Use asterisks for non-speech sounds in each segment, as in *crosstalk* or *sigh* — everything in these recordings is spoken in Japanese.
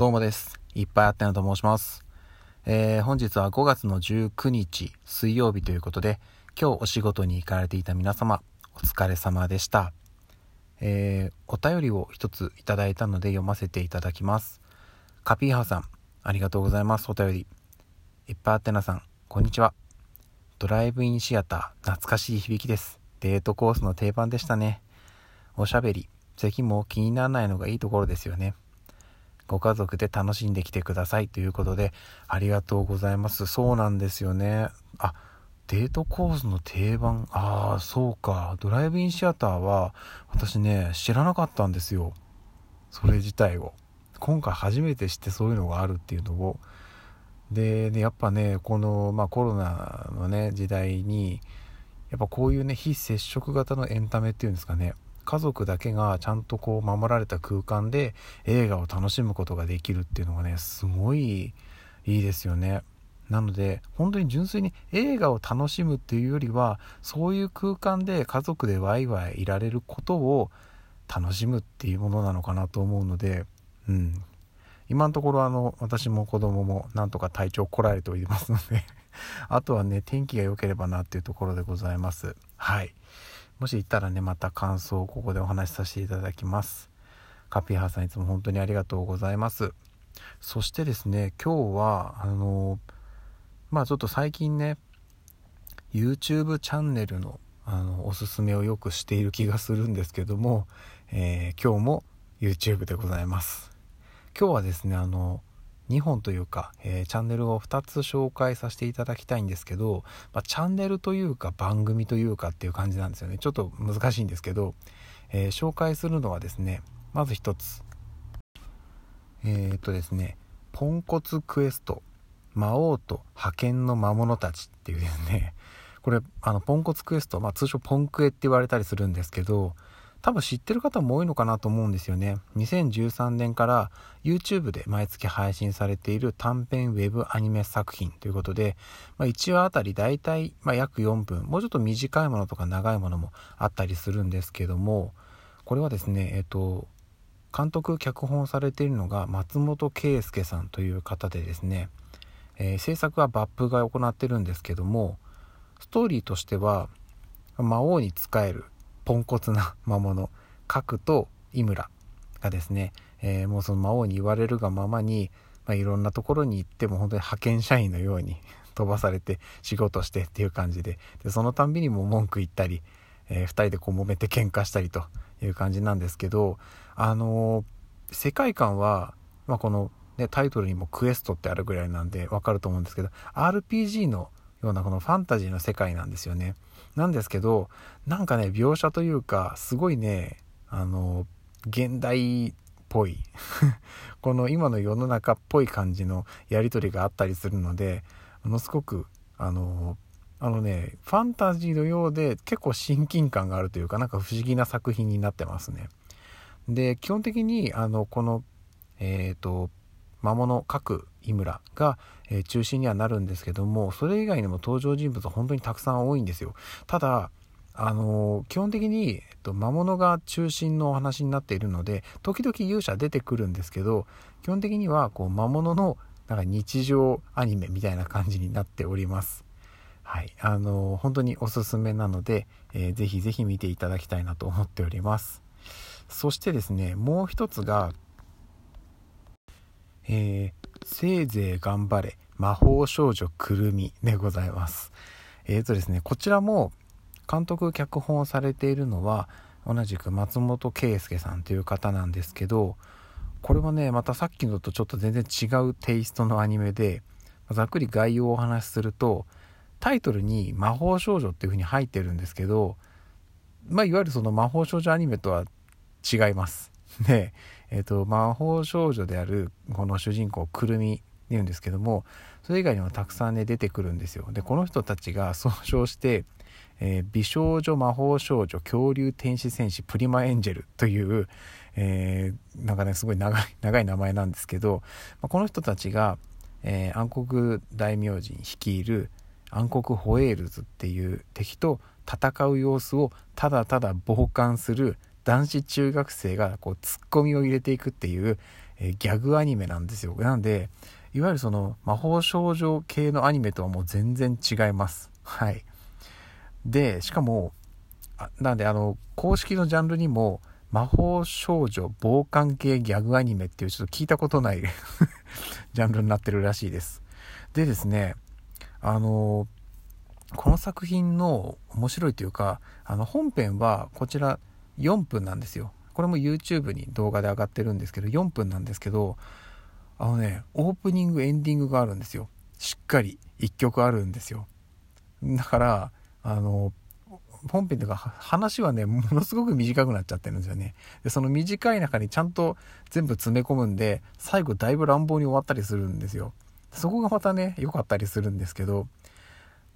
どうもです。いっぱいあったなと申します。えー、本日は5月の19日水曜日ということで、今日お仕事に行かれていた皆様、お疲れ様でした。えー、お便りを一ついただいたので読ませていただきます。カピーハさん、ありがとうございます。お便り。いっぱいあってなさん、こんにちは。ドライブインシアター、懐かしい響きです。デートコースの定番でしたね。おしゃべり、咳も気にならないのがいいところですよね。ご家族で楽しんできてくださいということで、ありがとうございます。そうなんですよね。あ、デートコースの定番。ああ、そうか。ドライブインシアターは、私ね、知らなかったんですよ。それ自体を。今回初めて知ってそういうのがあるっていうのを。で、ね、やっぱね、この、まあ、コロナのね、時代に、やっぱこういうね、非接触型のエンタメっていうんですかね。家族だけがちゃんとこう守られた空間で映画を楽しむことができるっていうのがねすごいいいですよね。なので本当に純粋に映画を楽しむっていうよりはそういう空間で家族でワイワイいられることを楽しむっていうものなのかなと思うのでうん。今のところあの私も子供もなんとか体調こらえておりますのであとはね天気が良ければなっていうところでございます。はい。もし行ったらね、また感想をここでお話しさせていただきます。カピハーさんいつも本当にありがとうございます。そしてですね、今日は、あの、まあちょっと最近ね、YouTube チャンネルのあのおすすめをよくしている気がするんですけども、えー、今日も YouTube でございます。今日はですね、あの、2本というか、えー、チャンネルを2つ紹介させていただきたいんですけど、まあ、チャンネルというか番組というかっていう感じなんですよね。ちょっと難しいんですけど、えー、紹介するのはですねまず1つ。えー、っとですねポンコツクエスト。魔王と派遣の魔物たちっていうですね。これあのポンコツクエスト、まあ、通称ポンクエって言われたりするんですけど多分知ってる方も多いのかなと思うんですよね。2013年から YouTube で毎月配信されている短編ウェブアニメ作品ということで、まあ、1話あたりだいたい、ま、約4分、もうちょっと短いものとか長いものもあったりするんですけども、これはですね、えっと、監督、脚本されているのが松本圭介さんという方でですね、えー、制作はバップが行ってるんですけども、ストーリーとしては、魔王に仕えるポンコツな魔物角と井村がですね、えー、もうその魔王に言われるがままに、まあ、いろんなところに行っても本当に派遣社員のように *laughs* 飛ばされて仕事してっていう感じででそのたんびにも文句言ったり、えー、2人でこう揉めて喧嘩したりという感じなんですけどあのー、世界観は、まあ、この、ね、タイトルにもクエストってあるぐらいなんでわかると思うんですけど RPG のようなこのファンタジーの世界なんですよね。なんですけど、なんかね、描写というか、すごいね、あの、現代っぽい *laughs* この今の世の中っぽい感じのやり取りがあったりするので、ものすごく、あの、あのね、ファンタジーのようで結構親近感があるというか、なんか不思議な作品になってますね。で、基本的に、あの、この、えっ、ー、と、魔物各井村が、え、中心にはなるんですけどもそれ以外にも登場人物は本当にたくさん多いんですよ。ただあのー、基本的に、えっと、魔物が中心のお話になっているので時々勇者出てくるんですけど基本的にはこう魔物のなんか日常アニメみたいな感じになっております。はい。あのー、本当におすすめなので、えー、ぜひぜひ見ていただきたいなと思っております。そしてですねもう一つがえー、せいぜい頑張れ魔法少女くるみでございます。えーとですね、こちらも監督脚本をされているのは同じく松本圭介さんという方なんですけどこれはねまたさっきのとちょっと全然違うテイストのアニメでざっくり概要をお話しするとタイトルに魔法少女っていう風に入ってるんですけどまあいわゆるその魔法少女アニメとは違います。で、えっ、ー、と、魔法少女であるこの主人公、くるみって言うんですけども、それ以外にもたくさんね、出てくるんですよ。で、この人たちが総称して、えー、美少女魔法少女恐竜天使戦士プリマエンジェルという、えー、なんかねすごい長い長い名前なんですけど、まあ、この人たちが、えー、暗黒大名人率いる暗黒ホエールズっていう敵と戦う様子をただただ傍観する男子中学生がこうツッコミを入れていくっていう、えー、ギャグアニメなんですよ。なんで、いわゆるその魔法少女系のアニメとはもう全然違います。はい。で、しかも、なんであの、公式のジャンルにも、魔法少女傍観系ギャグアニメっていうちょっと聞いたことない *laughs* ジャンルになってるらしいです。でですね、あの、この作品の面白いというか、あの本編はこちら4分なんですよ。これも YouTube に動画で上がってるんですけど、4分なんですけど、あのね、オープニング、エンディングがあるんですよ。しっかり1曲あるんですよ。だから、あの、本編というか話はね、ものすごく短くなっちゃってるんですよね。で、その短い中にちゃんと全部詰め込むんで、最後だいぶ乱暴に終わったりするんですよ。そこがまたね、良かったりするんですけど、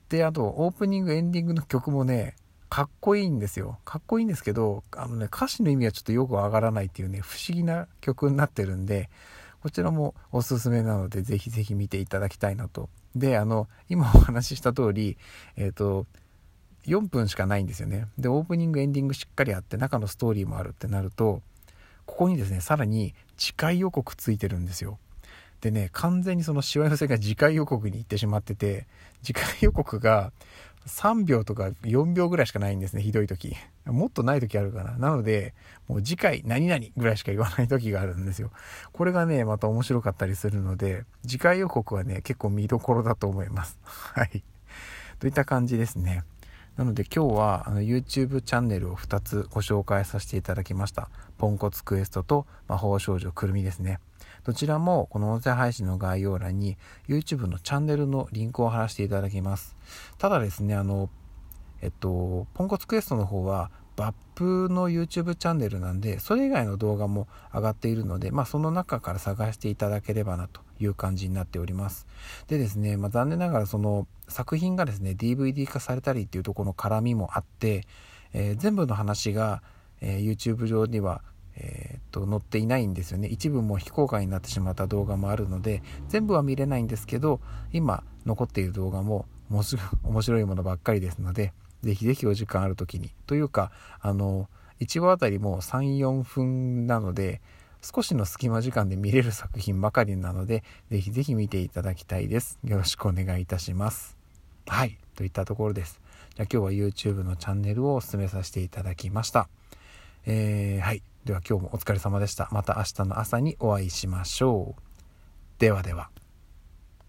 で、あと、オープニング、エンディングの曲もね、かっこいいんですよ。かっこいいんですけど、あのね、歌詞の意味はちょっとよくわからないっていうね、不思議な曲になってるんで、こちらもおすすめなので、ぜひぜひ見ていただきたいなと。で、あの、今お話しした通り、えっ、ー、と、4分しかないんですよね。で、オープニング、エンディングしっかりあって、中のストーリーもあるってなると、ここにですね、さらに次回予告ついてるんですよ。でね、完全にそのしわ寄せが次回予告に行ってしまってて、次回予告が3秒とか4秒ぐらいしかないんですね、ひどい時。もっとない時あるかな。なので、もう次回何々ぐらいしか言わない時があるんですよ。これがね、また面白かったりするので、次回予告はね、結構見どころだと思います。*laughs* はい。といった感じですね。なので今日はあの YouTube チャンネルを2つご紹介させていただきました。ポンコツクエストと魔法少女くるみですね。どちらもこの音声配信の概要欄に YouTube のチャンネルのリンクを貼らせていただきます。ただですね、あの、えっと、ポンコツクエストの方はバップの YouTube チャンネルなんで、それ以外の動画も上がっているので、まあその中から探していただければなという感じになっております。でですね、まあ残念ながらその作品がですね、DVD 化されたりっていうところの絡みもあって、えー、全部の話が、えー、YouTube 上にはえー、っと載っていないんですよね。一部も非公開になってしまった動画もあるので全部は見れないんですけど今残っている動画も *laughs* 面白いものばっかりですのでぜひぜひお時間ある時に。というかあの1話あたりも34分なので少しの隙間時間で見れる作品ばかりなのでぜひぜひ見ていただきたいです。よろしくお願いいたします。はい。といったところです。じゃあ今日は YouTube のチャンネルをお勧めさせていただきました。えー、はい。では今日もお疲れ様でした。また明日の朝にお会いしましょう。ではでは。